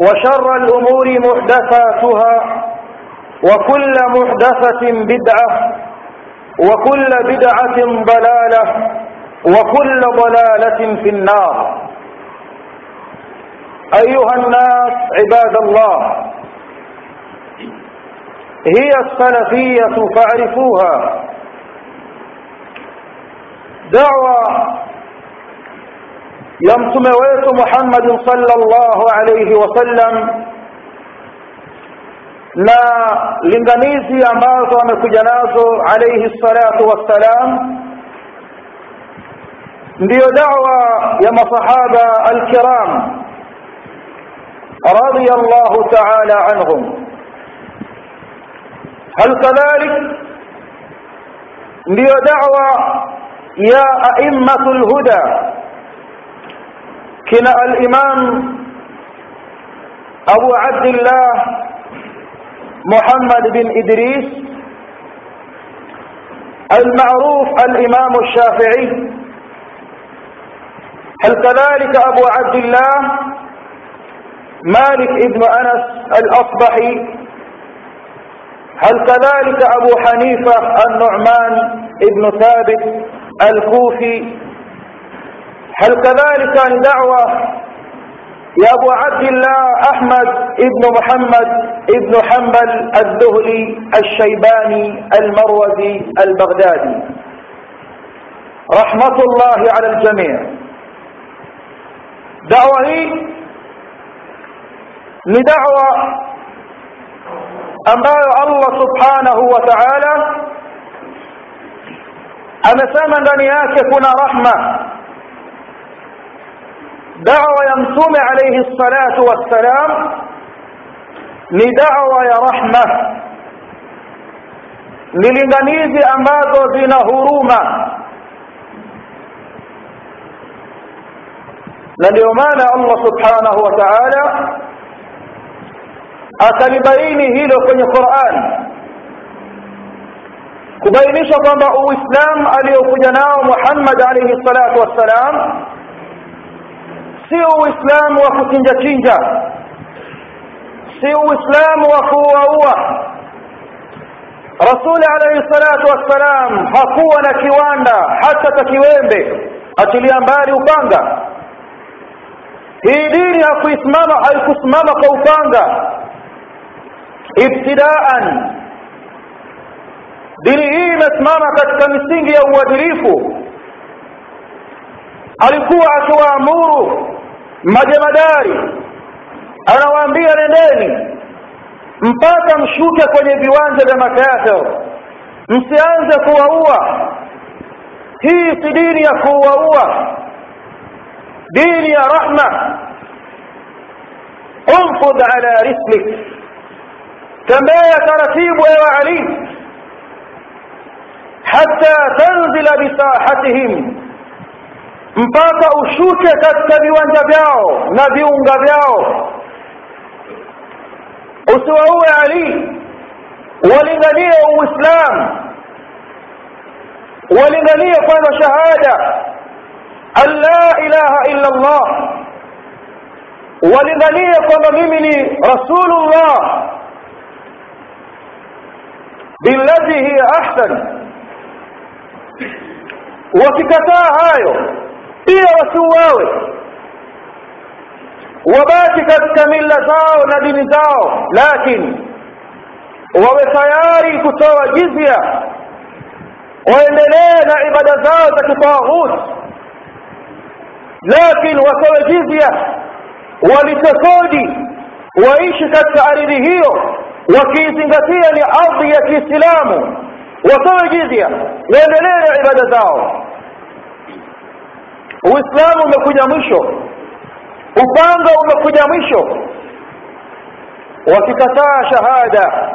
وشر الأمور محدثاتها وكل محدثة بدعة وكل بدعة ضلالة وكل ضلالة في النار. أيها الناس عباد الله هي السلفية فاعرفوها. دعوة ya mtume wetu Muhammad sallallahu alayhi wasallam na linganizi ambazo amekuja nazo alayhi salatu wassalam ndiyo da'wa ya masahaba alkiram radiyallahu ta'ala anhum hal kadhalik ndiyo da'wa ya a'immatul huda كنا الإمام أبو عبد الله محمد بن إدريس المعروف الإمام الشافعي. هل كذلك أبو عبد الله؟ مالك ابن أنس الأصبحي. هل كذلك أبو حنيفة النعمان ابن ثابت الكوفي؟ هل كذلك دعوة يا أبو عبد الله أحمد ابن محمد ابن حنبل الذهلي الشيباني المروزي البغدادي؟ رحمة الله على الجميع. دعوة هي؟ لدعوة ambayo Allah subhanahu wa ta'ala amesema ndani yake rahma دعوة ينتم عليه الصلاة والسلام ندعوة رحمة. للنجيز أماد دين هرومة لليومان الله سبحانه وتعالى. أتل بينه لكي القرآن كبينش قمع إسلام أليه كجناه محمد عليه الصلاة والسلام والسلام. Sio uislamu wa kuchinja chinja. Sio uislamu wa kuuaua rasuli alayhi salatu wassalam hakuwa na kiwanda hata cha achilia mbali upanga. Hii dini hakuisimama haikusimama kwa upanga. Ibtidaan. Dini hii imesimama katika misingi ya uadilifu. Alikuwa akiwaamuru majemadari anawaambia nendeni mpaka mshuke kwenye viwanja vya makato msianze kuwaua. Hii si dini ya kuwaua. Dini ya rahma. Unfud ala rislik. Tembea taratibu ewa ali. Hatta tanzila bisahatihim mpaka ushuke katika viwanja vyao na viunga vyao. Usiwaue ali walinganie uislamu walinganie kwanza shahada an la ilaha illa allah walinganie kwamba mimi ni rasulullah billati hiya ahsan. Wakikataa hayo pia wasiuawe. Wabaki katika mila zao na dini zao lakini wawe tayari kutoa jizya waendelee na ibada zao za kitahut lakini watoe jizya walipe kodi waishi katika ardhi hiyo wakiizingatia ni ardhi ya kiislamu. Watoe jizya waendelee na ibada zao uislamu umekuja mwisho. Upanga umekuja mwisho. Wakikataa shahada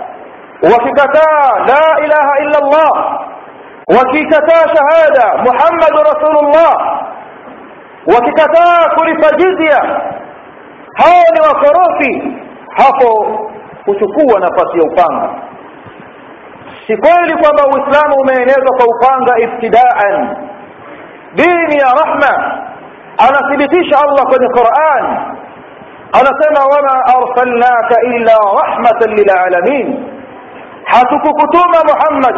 wakikataa la ilaha illa allah wakikataa shahada muhammadu rasulullah wakikataa kulipa jizya hao ni wakorofi. Hapo huchukua nafasi ya upanga. Si kweli kwamba uislamu umeenezwa kwa upanga ibtidaan dini ya rahma anathibitisha allah kwenye quran anasema wama arsalnaka illa rahmatan lilalamin hatukukutuma muhammad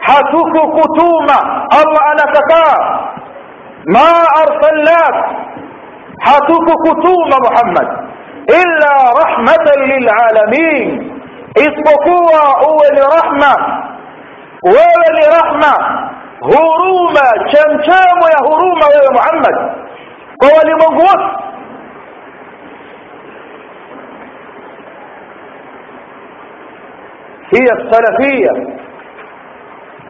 hatukukutuma allah anakataa ma arsalnak hatukukutuma muhammad illa rahmatan lilalamin isipokuwa uwe ni rahma wewe ni rahma huruma chemchemo ya huruma wewe muhammad. Kwa walimwengu wote. Hiya salafia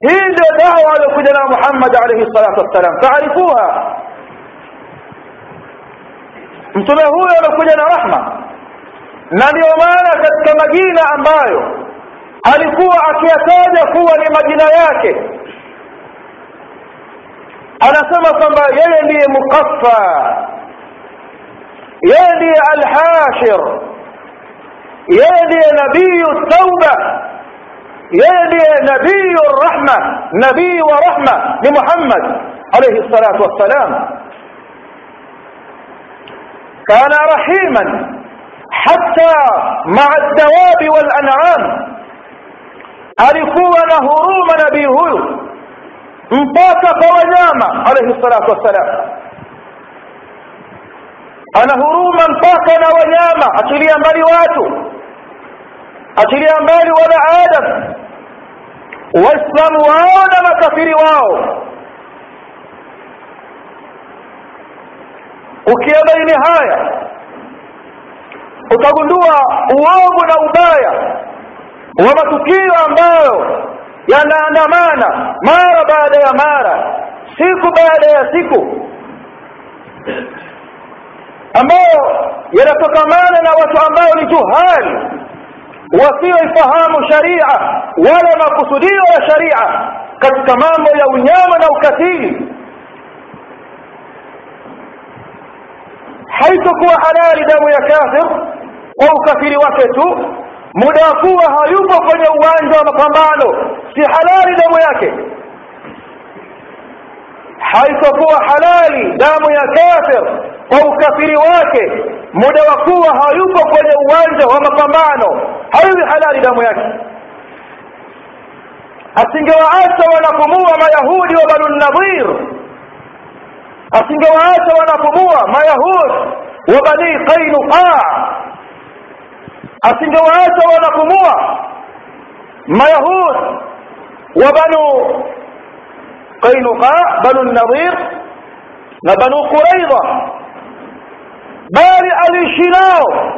hii ndio dawa aliyokuja nayo muhammad alayhi salatu wassalam. Taarifuha. Mtume huyo amekuja na rahma. Na ndiyo maana katika majina ambayo alikuwa akiyataja kuwa ni majina yake anasema kwamba yeye ndiye mukaffa yeye ndiye alhashir yeye ndiye nabiyu tauba yeye ndiye nabiyu rahma nabii wa rahma ni muhammad alaihi salatu wassalam kana rahiman حتى مع الدواب والأنعام alikuwa na huruma nabii huyu mpaka kwa wanyama alayhi salatu wassalam. Ana huruma mpaka na wanyama achilia mbali watu achilia mbali wana adam. Waislamu wao na makafiri wao. Ukiabaini haya utagundua uovu na ubaya wa matukio ambayo yanaandamana mara baada ya mara siku baada ya siku ambayo yanatokamana na watu ambao ni juhali wasioifahamu sharia wala makusudio ya sharia katika mambo ya unyama na ukatili. Haitokuwa halali damu ya kafir kwa ukafiri wake tu muda wa kuwa hayupo kwenye uwanja wa mapambano. Si halali damu yake. Haitokuwa halali damu ya kafir kwa ukafiri wake. Muda wa kuwa hayupo kwenye uwanja wa mapambano. Haiwi halali damu yake. Asingewaacha wanapumua mayahudi wa banu nadhir asingewaacha wanapumua mayahudi wa bani qainuqa asingewaacha wanapumua. Mayahud wa banu qainuqa banu nadhir na banu quraidha bali aliishi nao.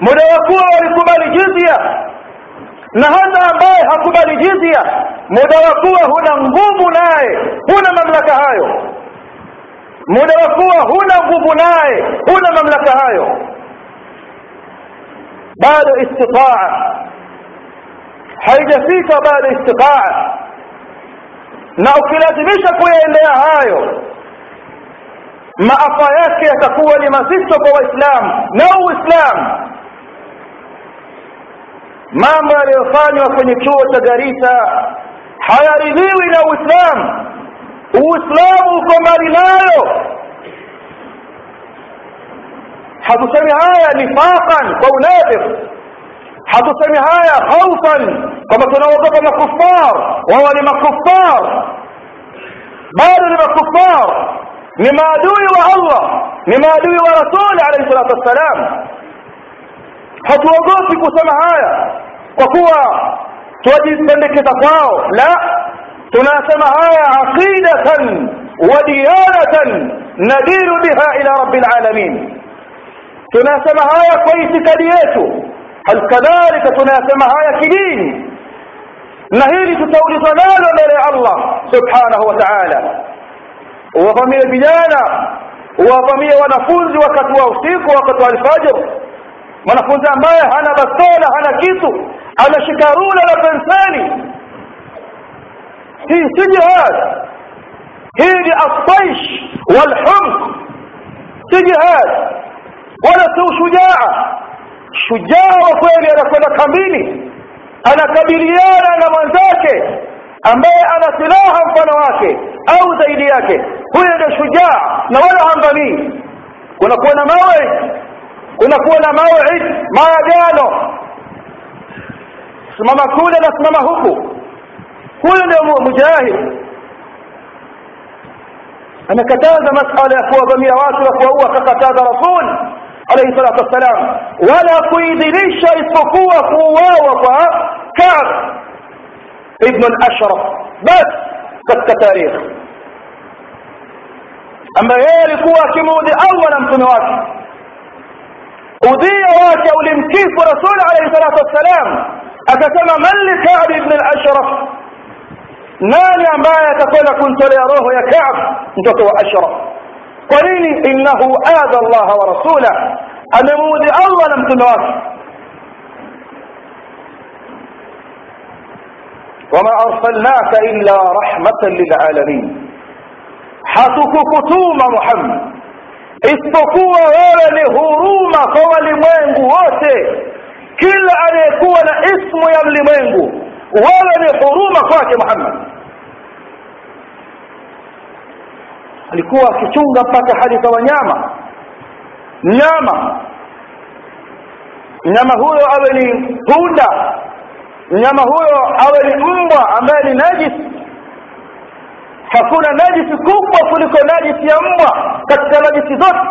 Muda wa kuwa walikubali jizya. Na hata ambaye hakubali jizya muda wa kuwa huna nguvu naye huna mamlaka hayo. Muda wa kuwa huna nguvu naye huna mamlaka hayo bado istitaa haijafika bado istitaa na ukilazimisha kuyaendea hayo maafa yake yatakuwa ni mazito kwa waislamu na uislamu. Mambo yaliyofanywa kwenye chuo cha garisa hayaridhiwi na uislamu. Uislamu uko mbali nayo حتسمي هايا نفاقا فونافر حتسمي هايا خوفا كما تنوضب من الكفار وهو لما الكفار بعد لما الكفار لما دوي الله. لما دوي ورسول عليه الصلاة والسلام. حتوضوك كسمى هايا وكوا تواجد سندك تفاو لا. تناسم هايا عقيدة وديانة ندين بها إلى رب العالمين. Tunasema haya kwa itikadi yetu hal kadhalika tunasema haya kidini na hili tutaulizwa nalo mbele ya Allah subhanahu wa ta'ala uwavamie vijana uwavamie wanafunzi wakati wa usiku wakati wa alfajr mwanafunzi ambaye hana bastola hana kitu ameshika rula na penseli hii si jihad hii ni ataish walhumq si jihad wala si ushujaa? Shujaa wa kweli anakwenda kambini anakabiliana na mwenzake ambaye ana silaha mfano wake au zaidi yake. Huyo ndio shujaa na wala hamvamii kunakuwa na mawe kunakuwa na mawid maagano. Simama kule na simama huku. Huyo ndio mujahid. Amekataza masala ya kuwavamia watu na kuwaua kakataza rasul عليه الصلاة والسلام. ولا كيدلش اسفقوا أخواوة كعب. ابن الأشرف. بس. كت تاريخ. أما يالكوا كمودي أولا من واكي أذي واكي أو لمكيف رسول عليه الصلاة والسلام. أكتم من لكعب ابن الأشرف. ناني ما يتقول كنت ليروه يا كعب. انت هو أشرف. kwa nini innahu adha llaha wa rasula amemuudhi allah na وما أرسلناك إلا رحمة للعالمين. حتك كتوم محمد. استقوى ولن هروم فول موت كل أن يكون اسم يملي موت ولن هروم محمد. Alikuwa akichunga mpaka hali za wanyama. Mnyama. Mnyama huyo awe ni punda. Mnyama huyo awe ni mbwa ambaye ni najis. Hakuna najisi kubwa kuliko najisi ya mbwa katika najisi zote.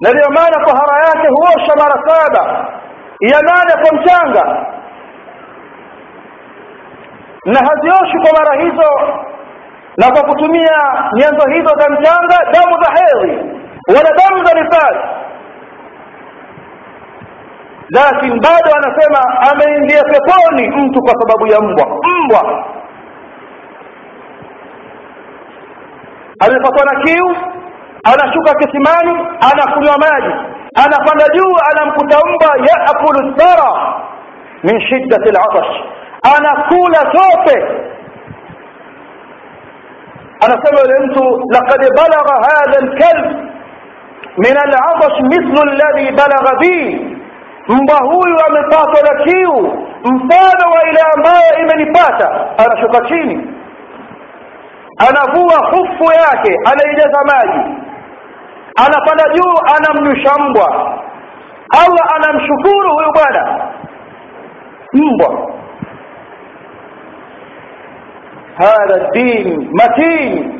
Na ndiyo maana tahara yake huosha mara saba. Ya nane kwa mchanga. Na hazioshi kwa mara hizo na kwa kutumia nyenzo hizo za mchanga damu za hedhi wala damu za nifasi lakini bado anasema ameingia peponi mtu kwa sababu ya mbwa. Mbwa. Amepatwa na kiu anashuka kisimani anakunywa maji. Anapanda juu anamkuta mbwa yaakulu thara min shiddati al'atash anakula tope أنا سمعت أنت لقد بلغ هذا الكلب من العطش مثل الذي بلغ به. مبهوي ومطاط لكيو مفاد إلى ماء من فات. أنا شكاشيني أنا هو خف ياك أنا يجاز ماجي أنا فلا جو أنا مشامبوا الله أنا مشكوره يبالا. مبهوي hadha din matin.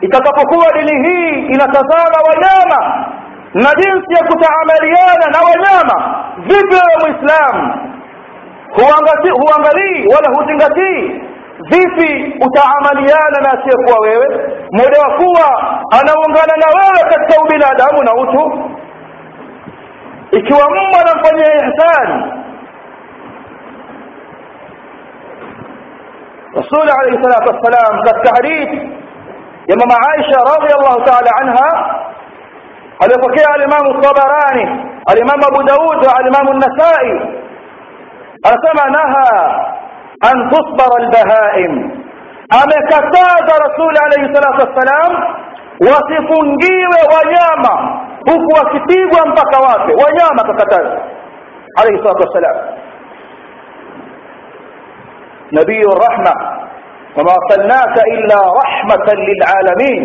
Itakapokuwa dini hii inatazama wanyama na jinsi ya kutaamaliana na wanyama vipi wewe muislamu huangalii wala huzingatii vipi utaamaliana na asiyekuwa wewe mmoja wa kuwa anaungana na wewe katika ubinadamu na utu? Ikiwa mmo anamfanyia ihsani الرسول عليه الصلاة والسلام فالتحديث يمام عائشة رضي الله تعالى عنها. هل يفكي الإمام الصبراني الإمام أبو داود الإمام النسائي. أسمى نهى أن تصبر البهائم. أم كتاز رسول عليه الصلاة والسلام وسفنجيوه ونياما هك وكتيب وانبك وافي ونياما كتاز عليه الصلاة والسلام. نبي الرحمة. وما ارسلناك إلا رحمة للعالمين.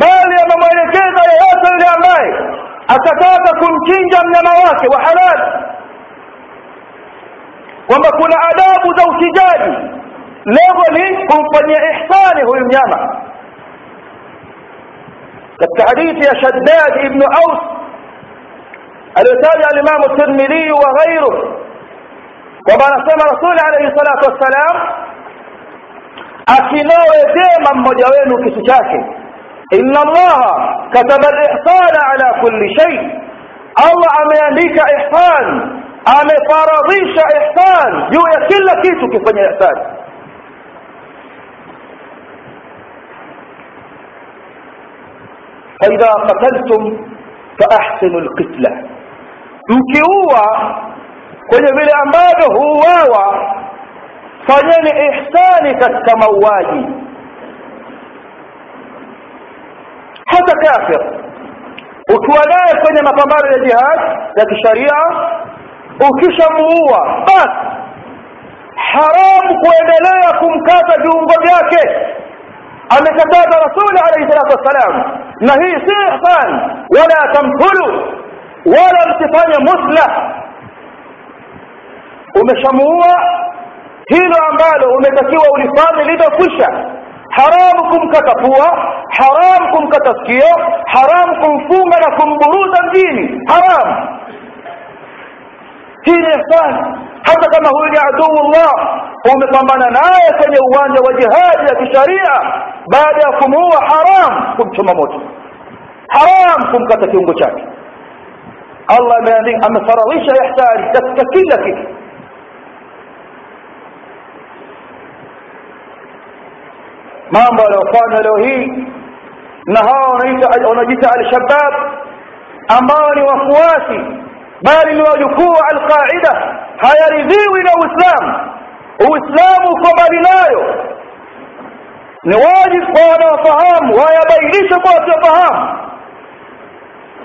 بل يا ممالكين يا ياسر يا ماي اتتاك كن كنجا من مواك وحلال وما كنا آداب ذو سجاد لا لي كن فني احسانه ينيما كالتحديث يا شداد ابن أوس الذي الإمام الترمذي وغيره. وبرسول رسول عليه الصلاة والسلام أكنوا يديما مجوين كسشاك إن الله كتب الإحصان على كل شيء. الله أمين لك إحصان أمي فارضيش إحصان. يو يكل كيسو كفن إحصان. فإذا قتلتم فأحسنوا القتلة. يكيوا kwenye vile ambavyo huuawa fanyeni ihsani katika mauaji. Hata kafir ukiwa naye kwenye mapambano ya jihad ya kisharia ukishamuua basi haramu kuendelea kumkata viungo vyake. Amekataza rasuli alayhi salatu wassalam. Na hii si ihsan wala tamthulu wala msifanye muslah umeshamuua hilo ambalo umetakiwa ulifanye limekwisha haramu kumkata pua haramu kumkata sikio haramu kumfunga na kumburuza mjini haramu hii ni ihsani hata kama huyu ni aduullah umepambana naye kwenye uwanja wa jihadi ya kisharia baada ya kumuua haram kumchoma moto haram kumkata kiungo chake allah ameandika amefaradhisha ihsani katika kila kitu mambo yanayofanywa leo hii na hawa wanajiita alshabab ambao ni wafuasi bali ni wajukuu wa alqaida hayaridhiwi na uislamu uislamu uko mbali nayo ni wajibu kwa wanaofahamu wayabainishe kwa wasiofahamu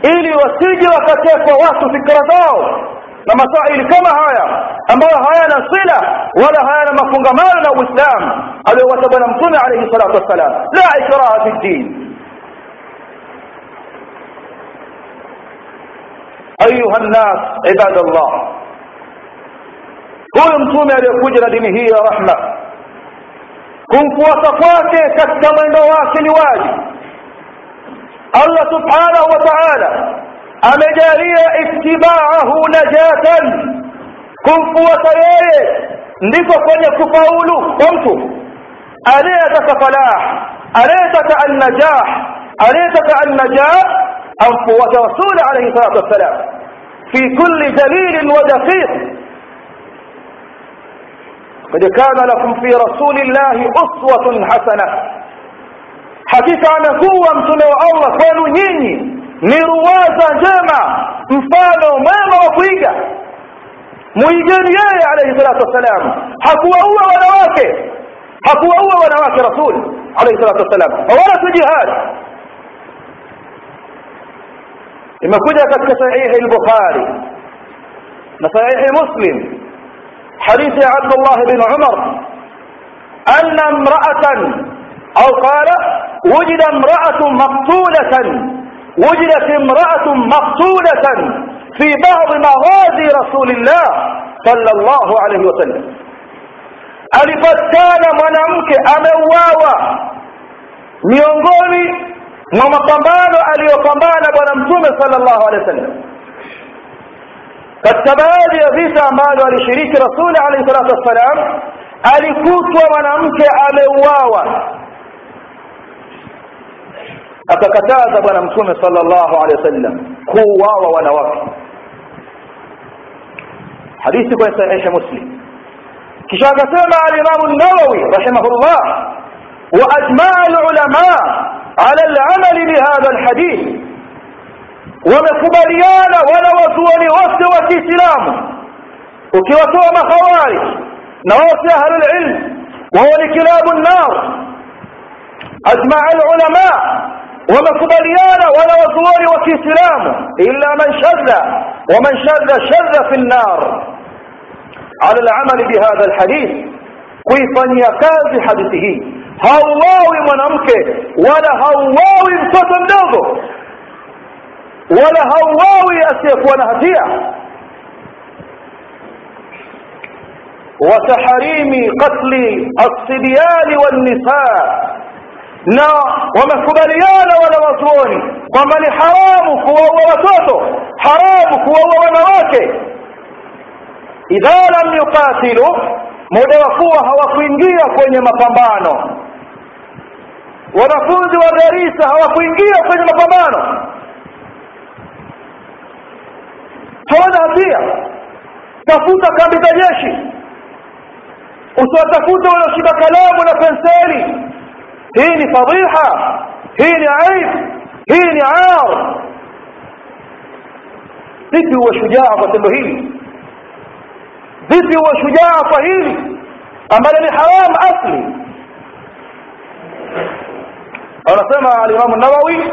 ili wasije wakatekwa watu fikra zao na masaili kama haya ambayo hayana sila wala hayana mafungamano na uislamu aliyowata bwana mtume alayhi salatu wassalam la ikraha fi ddin ayuha nnas ibadallah huyu mtume aliyekuja na dini hii ya rahma kumfuata kwake katika mwendo wake ni wajibu allah subhanahu wa taala amejalia ittibaahu najatan kumfuata yeye ndiko kwenye kufaulu kwa mtu anayetaka falah anayetaka annajah anayetaka annajah amfuata rasuli alayhi salatu wassalam fi kulli dalilin wa daqiq قد كان لكم في رسول الله أسوة حسنة حقيقة amekuwa mtume wa Allah kwenu nyinyi ni ruwaza njema mfano mwema wa kuiga muigeni yeye alayhi salatu wassalam hakuwaua wanawake hakuwaua wanawake rasul alayhi salatu wassalam wala si jihad imekuja katika sahihi al-bukhari na sahihi muslim حديث عبد الله بن عمر أن امرأة أو قال وجد امرأة مقتولة وجدت امرأة مقتولة في بعض مغازي رسول الله صلى الله عليه وسلم alipatikana mwanamke ameuawa miongoni mwa mapambano aliyopambana bwana mtume sallallahu alaihi wasallam katika baadhi ya vita ambavyo alishiriki rasuli alayhi salatu wassalam alikutwa mwanamke ameuawa akakataza bwana mtume sallallahu alaihi wasallam kuuawa wanawake hadithi kwa sahihi muslim kisha akasema al-Imam an-Nawawi rahimahullah wa ajma'a al-ulama ala al-amal bi hadha al-hadith wamekubaliana wala watuoni wote wa Kiislamu ukiwatoa makhawarij na wote ahlul ilm wao ni kilabu an-nar ajma'a al-ulama watuoni wa Kiislamu illa man shadda wa man shadda shadda fi an-nar على العمل بهذا الحديث hadithi hii hauwawi mwanamke wala hauwawi mtoto mdogo wala hauwawi asiyekuwa na hatia وتحريم قتل الصبيان والنساء na wamekubaliana wala watuoni kwamba ni haramu kuwaua watoto haramu kuwaua wanawake. Idha lam yuqatilu muda wa kuwa hawakuingia kwenye mapambano. Wanafunzi wa Garissa hawakuingia kwenye mapambano. Hawana hatia. Tafuta kambi za jeshi. Usiwatafute wanaoshika kalamu na penseli هين فضيحة هين عيب هين عار. ذبي وشجاع فتبهين ذبي وشجاع أما أمل لحرام أصلي. رسم الإمام النووي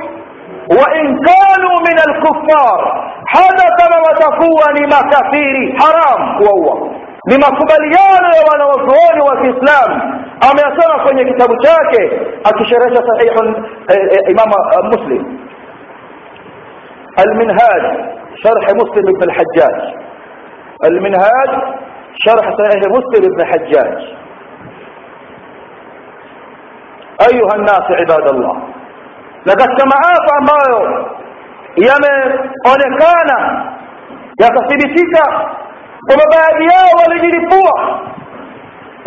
وإن كانوا من الكفار حدث وتفوني ما كثير حرام. هو الله ni makubaliano ya wanawazuoni wa Kiislamu ameyasema kwenye kitabu chake akisherehesha sahih Imam Muslim المنهاج شرح مسلم بن الحجاج المنهاج شرح صحيح مسلم بن حجاج أيها الناس عباد الله لقد سمعات ambayo yameonekana yakathibitika kwamba baadhi yao walijilipua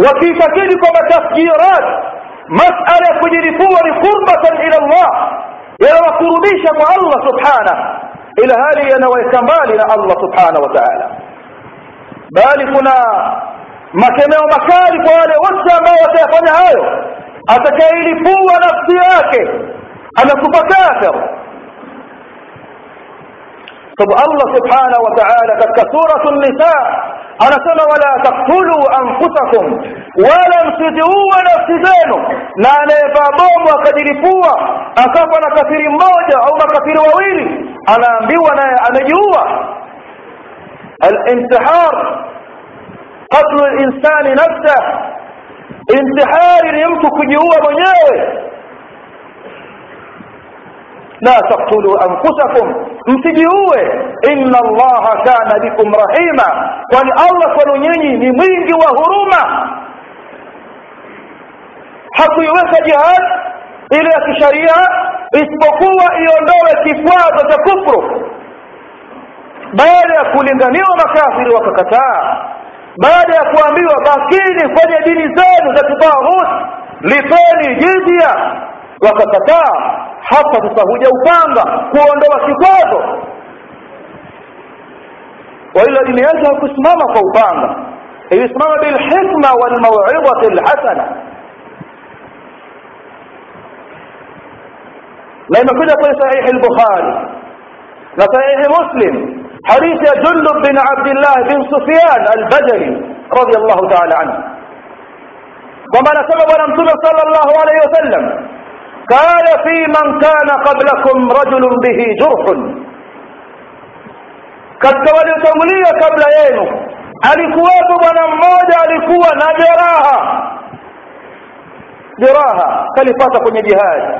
wakiitakidi kwamba tafjirat masala ya kujilipua ni qurbatan ila Allah yanawakurubisha kwa Allah subhanahu ila hali yanaweka mbali na Allah subhanahu wa ta'ala bali kuna makemeo makali kwa wale wote ambao watayafanya hayo atakayeilipua nafsi yake anakufa kafir طب الله سبحانه وتعالى كسورة النساء. أنا سمى ولا تقتلوا أنفسكم ولا امسدوا ولا امسدانوا لا نيفا ضعب وكدرفوا أكفنا كثير موجة أو كثير وويلي أنا أنبونا أنا جوا الانتحار قتل الإنسان نفسه. انتحار يمتك جوا من يوه la taktulu anfusakum msijiue inna allaha kana bikum rahima kwani allah kwenu nyinyi ni mwingi wa huruma. Hakuiweka jihad ile ya kisharia isipokuwa iondoe kikwazo cha kufru. Baada ya kulinganiwa makafiri wakakataa. Baada ya kuambiwa bakini kwenye dini zenu za kitaghut lipeni jizya wakakataa hapa sasa huja upanga kuondoa kikwazo dini yetu hakusimama kwa upanga ilisimama bilhikma walmauidhati lhasana na imekuja kwenye sahihi al-bukhari na sahihi muslim حديث جندب بن عبد الله بن سفيان البجلي رضي الله تعالى عنه وما نسبب ونمتم صلى الله عليه وسلم كان في من كان قبلكم رجل به جرح katika waliotangulia kabla yenu alikuwepo bwana mmoja alikuwa na jeraha jeraha kalipata kwenye jihadi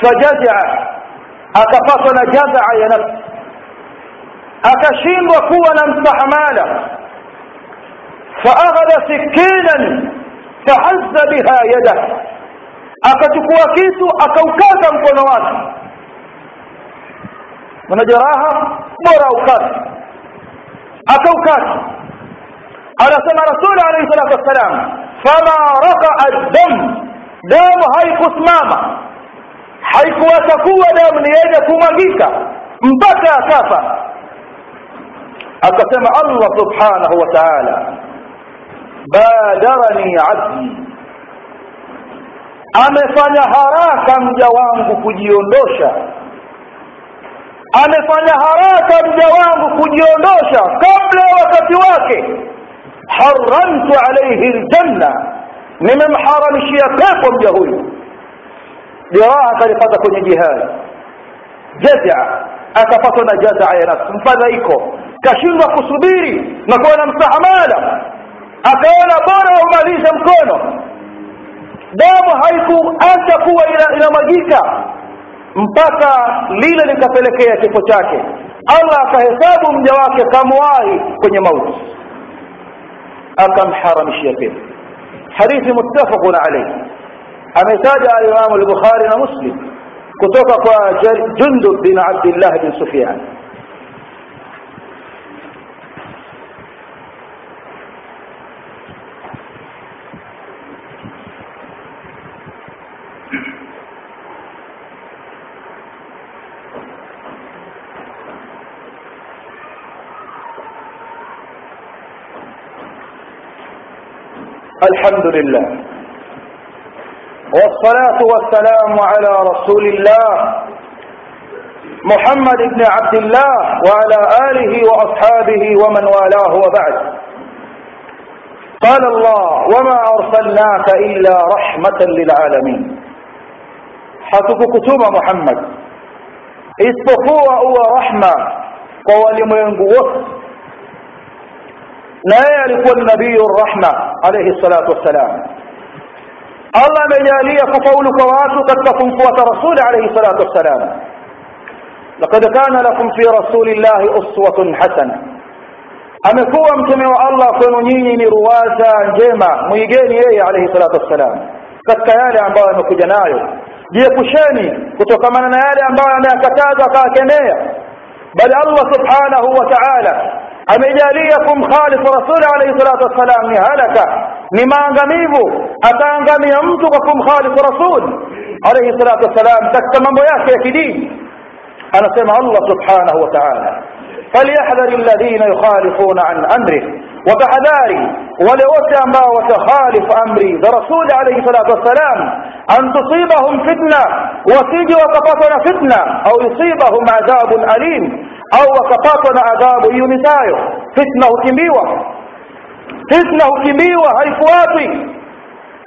fajazaa akapatwa na jazaa ya nafsi akashindwa kuwa na mstahamala faakhadha sikinan fahazza biha yadah akachukua kisu akaukata mkono wake mwana jeraha bora aukate akaukata anasema rasuli alayhi salatu wassalam fama rakaa dam damu haikusimama haikuacha kuwa damu ni yenye kumwagika mpaka akafa akasema allah subhanahu wa taala badarani abdi amefanya haraka mja wangu kujiondosha. Amefanya haraka mja wangu kujiondosha kabla ya wakati wake. Haramtu alaihi ljanna nimemharamishia pepo mja huyu. Jeraha akalipata kwenye jihadi. Jazaa akapatwa na jazaa ya nafsi. Mfadhaiko. Kashindwa kusubiri na kuwa na msahamala. Akaona bora umalize mkono damu haikuacha kuwa inamwagika mpaka lile likapelekea kifo chake allah akahesabu mja wake kamwahi kwenye mauti akamharamishia pepo hadithi muttafaqun alayhi ametaja alimamu al-bukhari na muslim kutoka kwa jundub bin abdillah bin sufyan الحمد لله. والصلاة والسلام على رسول الله محمد بن عبد الله وعلى آله وأصحابه ومن والاه وبعد. قال الله وما أرسلناك إلا رحمة للعالمين. hatukukutuma Muhammad isipokuwa uwe rahma kwa walimwengu alikuwa ni nabii rahma عليه الصلاة والسلام. الله مجاليك قولك واتك اتقن قوة رسول عليه الصلاة والسلام. لقد كان لكم في رسول الله أصوة حسنة. أمكوا امتموا الله فنجيني رواسا جيما ميجيني إيه عليه الصلاة والسلام. فتكيالي عن بعض مكجنائي ليكشاني كتوك من نيالي عن بعض مكتاز وكاكنية بل الله سبحانه وتعالى amejalia kumkhalifu rasuli alayhi salatu wassalam ni halaka ni maangamivu ataangamia mtu kwa kumkhalifu rasul alayhi salatu wassalam katika mambo yake ya kidini anasema Allah subhanahu wa ta'ala فليحذر الذين يخالفون عن أمره وتحذاري ولوت أنبا وتخالف أمري ذا رسول عليه الصلاة والسلام أن تصيبهم فتنة وسيج وكفتنا فتنة أو au wakapatwa na adhabu iunisayo. Fitna hukimbiwa, fitna hukimbiwa, haifuatwi.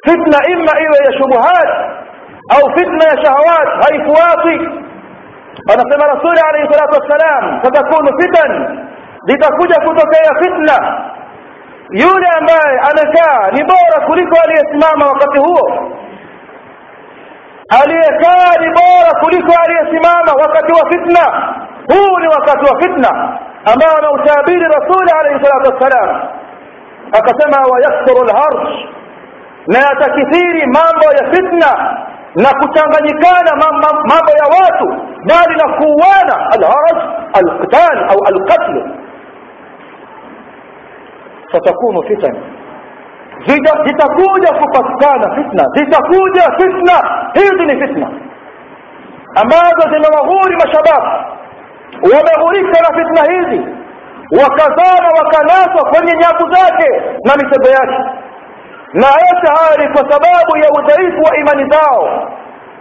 Fitna ima iwe ya shubuhat au fitna ya shahawat, haifuati Anasema Rasuli alayhi salatu wassalam, satakunu fitan, zitakuja kutokea fitna. Yule ambaye amekaa ni bora kuliko aliyesimama wakati huo aliyekaa ni bora kuliko aliyesimama wakati wa fitna huu ni wakati wa fitna ambao ameutabiri rasuli alayhi salatu wassalam akasema wayakthuru lharj na yatakithiri mambo ya fitna na kuchanganyikana mambo ya watu bali na kuuana alharaj alqital au alqatl satakunu fitan zitakuja kupatikana fitna zitakuja fitna hizi ni fitna ambazo zimewaghuri mashababu wameghurika na fitna hizi wakazama wakanaswa kwenye nyavu zake na mitego yake na yote haya ni kwa sababu ya udhaifu wa imani zao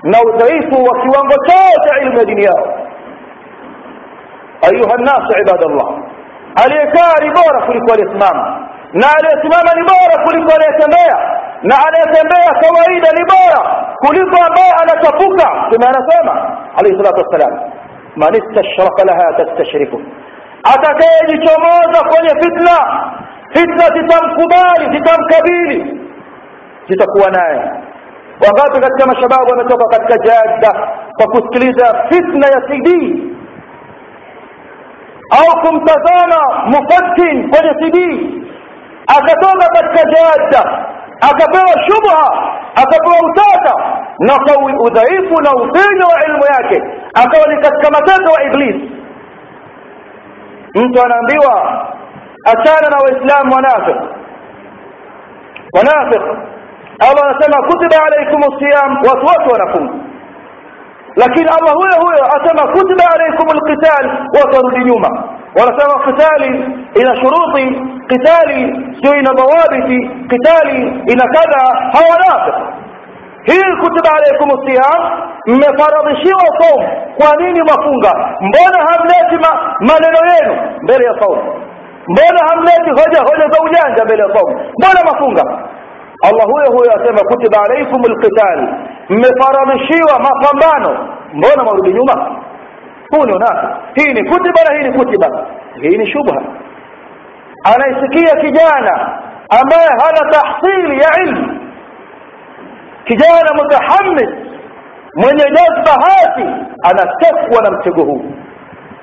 na udhaifu wa kiwango chao cha ilmu ya dini yao ayuha nnasu ibadallah aliyekaa ni bora kuliko aliyesimama na aliyesimama ni bora kuliko aliyetembea na anayetembea kawaida ni bora kuliko ambaye anachafuka tume anasema alayhi salatu wassalam من استشرق لها تستشركه أتكيني شموزة كل فتنة؟ فتنة تتم كبالي تتم كبيري. تتقوى ناي وغابي قد كما شباب ومتوقع قد كجادة. فكتليزة فتنة يا سيدي. أو كنت زانا مفتن كل سيدي أتتوقع قد كجادة. Akapewa shubha akapewa utata na udhaifu na ufinyo wa ilmu yake akawa ni katika mateso wa iblis. Mtu anaambiwa achana na waislamu wanafiq wanafiq Allah anasema kutiba alaykum siyam watu wote wanafunga. Lakini allah huyo huyo asema kutiba alaikum lqital warudi nyuma ولسبب قتالي إلى شروطي قتالي بين ضوابطي قتالي إلى كذا هو نافق هل كتب عليكم الصيام؟ ما فرض شيء وصوم. قوانين مفونغا مبونا هملاتي ما ما لنوينو بلي صوم مبونا هملاتي هجا هجا زوجان بلي صوم مبونا مفونغا الله هو هو يسمى كتب عليكم القتال. ما فرض شيء وما فنبانو مبونا مربي يوما huu ni unafi hii ni kutiba na hii ni kutiba hii ni shubha anaisikia kijana ambaye hana tahsili ya ilmu kijana mutahammis mwenye jazba hati anatekwa na mtego huu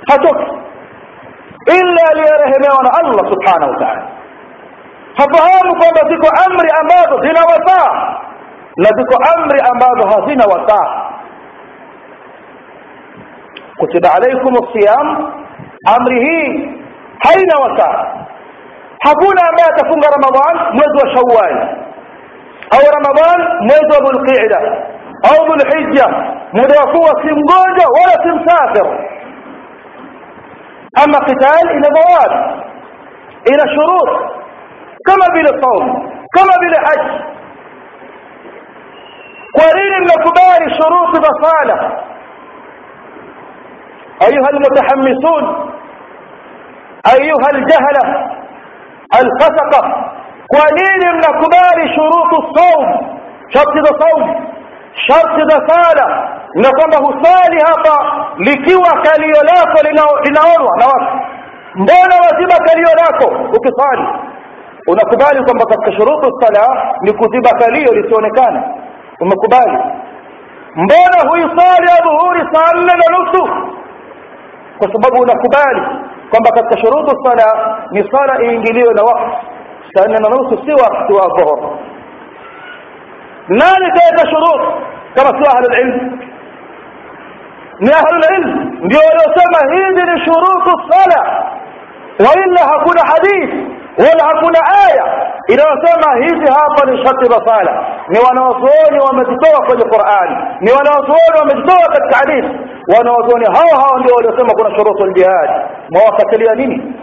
hatoki illa aliyerehemewa na allah subhanahu wa taala hafahamu kwamba ziko amri ambazo zina wasaa na ziko amri ambazo hazina wasaa كتب عليكم الصيام أمره حين وكان حقول ما تفون رمضان مذو شوال. أو رمضان مذو ابو القعدة. أو ذو الحجة. قوة في مقوده ولا في مسافر. أما قتال إلى مواد. إلى شروط. كما بالصوم كما بالحج قرين لكبار شروط بصاله أيها المتحمسون أيها الجهلة الفسقة قليل من كبار شروط الصوم شرط ذا صوم شرط ذا صالة نقضه صالي هطا لكوا كاليولاك لنورو نور مبولا وزيبا كاليولاك وكصالي ونكبالي كما كتك شروط الصلاة لكوزيبا كاليو لسيونكان ومكبالي مبولا هو يصالي أبو هوري صالي لنفسه kwa sababu unakubali kwamba katika shurutu sala ni sala iingiliwe na wakati saa nne na nusu si wakati wa dhuhur nani kaweka shurut kama sio ahlulilm ni ahlulilm ndio waliosema hizi ni shurutu sala waila hakuna hadithi wala hakuna aya inayosema hizi hapa ni sharti za sala ni wanawazuoni wamejitoa kwenye qurani ni wanawazuoni wamejitoa katika hadithi. Wanawazuoni hao hao ndio waliosema kuna shurutu ljihadi mwawakatilia nini?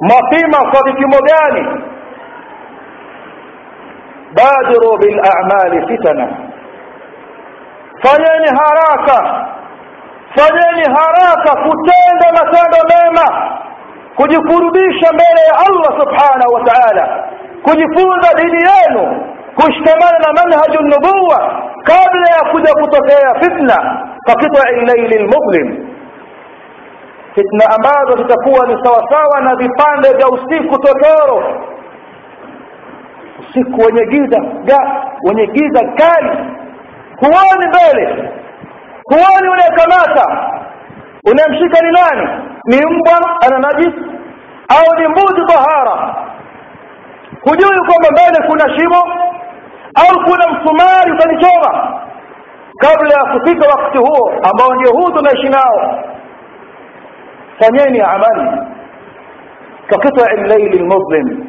Mapima kwa vipimo gani? Badiru bilamali fitana. Fanyeni haraka. Fanyeni haraka kutenda matendo mema kujikurubisha mbele ya allah subhanahu wa taala kujifunza dini yenu kushikamana na manhaju nubuwa kabla ya kuja kutokea fitna kakitai llaili lmudlim fitna ambazo zitakuwa ni sawasawa na vipande vya usiku totoro. Usiku wenye giza ga wenye giza kali. Huoni mbele. Huoni unayekamata. Unayemshika ni nani ni mbwa ana najis au ni mbuzi tahara. Hujui kwamba mbele kuna shimo au kuna msumari utanichoma. Kabla ya kufika wakati huo ambao ndio huu tunaishi nao fanyeni amali. Kaqitai llaili lmudlim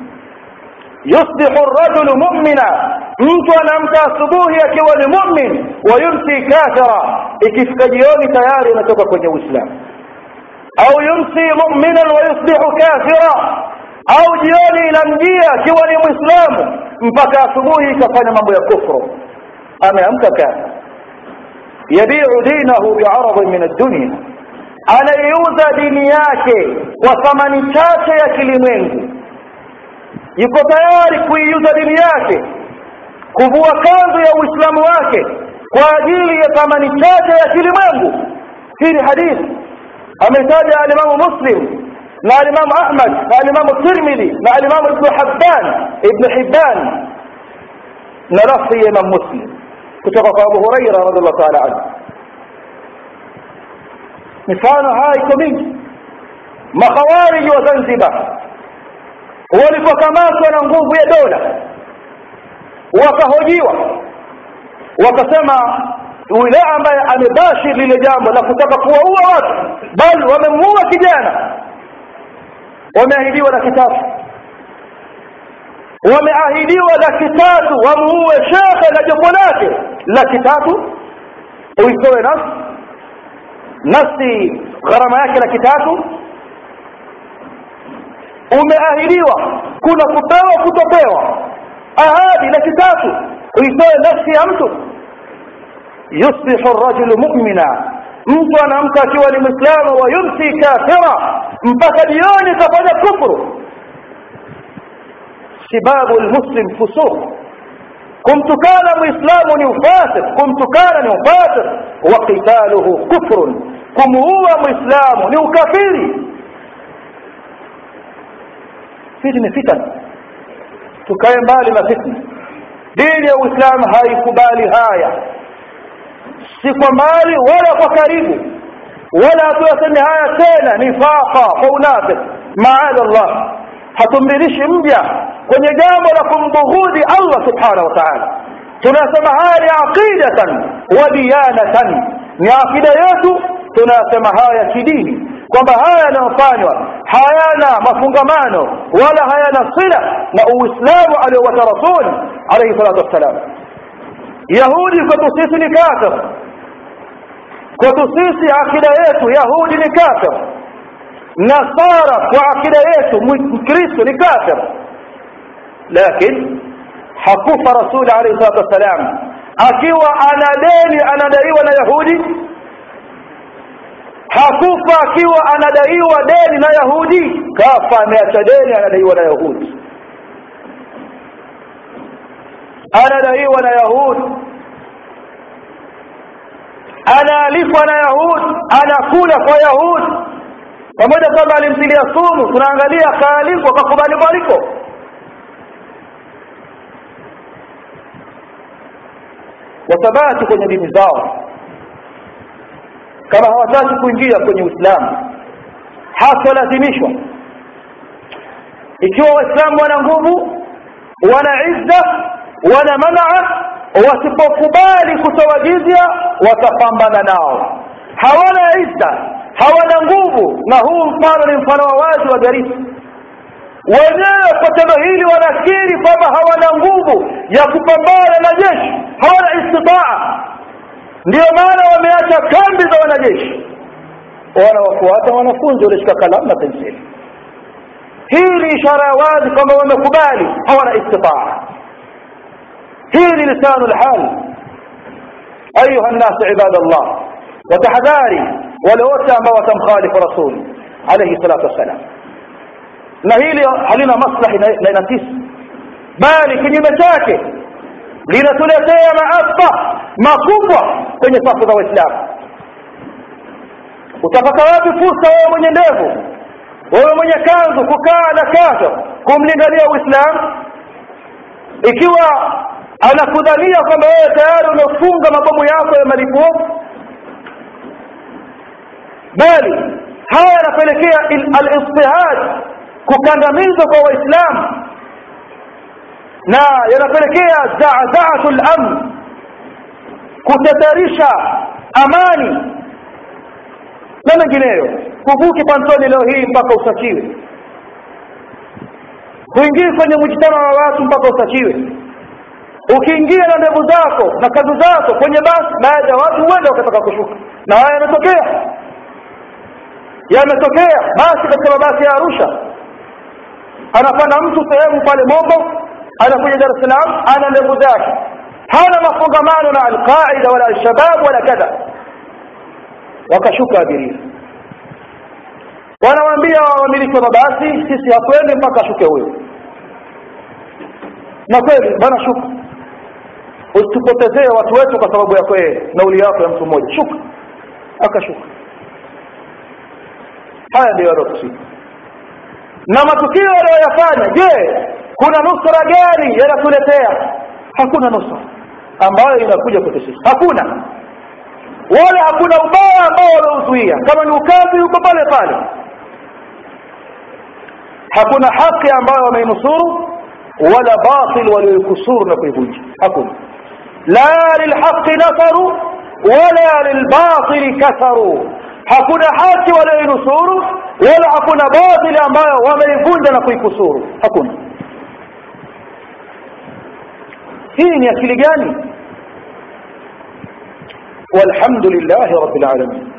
yusbihu rajulu mumina. Mtu anaamka asubuhi akiwa ni mumin wayumsi kafira. Ikifika jioni tayari anatoka kwenye uislamu au yumsi muminan wa yusbihu kafira au jioni inamjia akiwa ni mwislamu mpaka asubuhi ikafanya mambo ya kufru ameamka kafir yabiu dinahu biaradin min addunia anaiuza dini yake kwa thamani chache ya kilimwengu yuko tayari kuiuza dini yake kuvua kanzu ya uislamu wake kwa ajili ya thamani chache ya kilimwengu hii ni hadithi أم يتابع الإمام مسلم مع الإمام أحمد مع الإمام الترمذي مع الإمام ابن حبان ابن حبان. نرى صيما مسلم. كتب أبو هريرة رضي الله تعالى عنه. مثال هاي كمي. خوارج وزنزبة. ولكو كماس ونغوب دولة وكهجيوة وكسما yule ambaye amebashi lile jambo la kutaka kuwaua watu bali wamemuua kijana. Wameahidiwa laki tatu wameahidiwa laki tatu wamuue shekhe na jopo lake. Laki tatu uitoe nafsi. Nafsi gharama yake laki tatu umeahidiwa kuna kupewa kutopewa. Ahadi laki tatu uitoe nafsi ya mtu yusbihu rajulu mu'mina. Mtu anaamka akiwa ni mwislamu wa yumsi kafira mpaka jioni kafanya kufuru. Sibabu lmuslim fusuq. Kumtukana mwislamu ni ufasik kumtukana ni ufasik wa qitaluhu kufrun. Kumuua mwislamu ni ukafiri. Hizi ni fitan. Tukae mbali na fitna dini ya uislamu haikubali haya si kwa mbali wala kwa karibu wala hatuyasemi haya tena nifaqa kwa unafik maadha Allah hatumbilishi mja kwenye jambo la kumbughudhi Allah subhanahu wa ta'ala tunasema haya ni aqidatan wa diyanatan ni akida yetu tunasema haya kidini kwamba haya yanayofanywa hayana mafungamano wala hayana sila na uislamu aliowata rasul alayhi salatu wassalam yahudi kwetu sisi ni kafir. Kwetu sisi akida yetu yahudi ni kafir. Nasara kwa akida yetu mkristo ni kafir. Lakini hakufa rasuli alayhi salatu wassalam. Akiwa ana deni anadaiwa na yahudi. Hakufa akiwa anadaiwa deni na yahudi. Kafa ameacha deni anadaiwa na yahudi anadaiwa na yahudi. Anaalifwa na yahudi. Anakula kwa yahudi. Pamoja kwamba alimtilia sumu tunaangalia akaalikwa kakubali mwaliko. Wathabati kwenye dini zao kama hawataki kuingia kwenye uislamu hatolazimishwa ikiwa waislamu wana nguvu wana izza wana manaa wasipokubali kutoa jizya watapambana nao. Hawana izza hawana nguvu na huu mfano ni mfano wa wazi wa garisi wenyewe kwa tendo hili wanakiri kwamba hawana nguvu ya kupambana na jeshi hawana istitaa ndiyo maana wameacha kambi za wanajeshi. Wanawafuata wanafunzi walioshika kalamu na penseli. Hii ni ishara ya wazi kwamba wamekubali hawana istitaa فيه لسان الحال. أيها الناس عباد الله وتحذاري ولو تأم وتمخالف رسول عليه الصلاة والسلام. نهيلي حلينا مصلح لنتيس بالك من مشاكل لنتلتي ما أصبع ما كبع في نصف ذو إسلام وتفكرات فرصة ومن ينبه ومن يكاذ كفالة كافر كم لنبه إسلام إكوا anakudhania kwamba wewe tayari umefunga mabomu yako ya malipo. Bali haya yanapelekea al-istihad kukandamizwa kwa waislamu. Na yanapelekea zaazatu al-amn kutatarisha amani na mengineyo. Kuvuki pantoni leo hii mpaka usachiwe kuingia kwenye mjitama wa watu mpaka usachiwe ukiingia na ndevu zako na kazi zako kwenye basi baadhi ya watu huenda wakataka kushuka. Na haya yametokea. Yametokea. Basi katika mabasi ya Arusha anapanda mtu sehemu pale Mombo anakuja Dar Salaam ana ndevu zake. Hana mafungamano na Al-Qaida wala Al-Shabab wala kadha. Wakashuka abiria. Wanawaambia wamiliki wa mabasi sisi hakwendi mpaka ashuke huyo. Na kweli bana shuka usitupotezee watu wetu kwa sababu yako yeye nauli yako ya mtu mmoja. Shuka. Akashuka. Haya ndio yalotusika na matukio aliyoyafanya je kuna nusra gani yanatuletea? Hakuna nusra ambayo inakuja kwetu sisi. Hakuna. Wala hakuna ubaya ambao wameuzuia kama ni ukazi uko pale pale. Hakuna haki ambayo wameinusuru wala batil walioikusuru na kuivunja. Hakuna لا للحق نصروا ولا للباطل كثروا حكونا حاتي ولا ينصروا ولا حكونا باطل وما يكون لنا في كسور. حكونا فين يا سليجاني والحمد لله رب العالمين.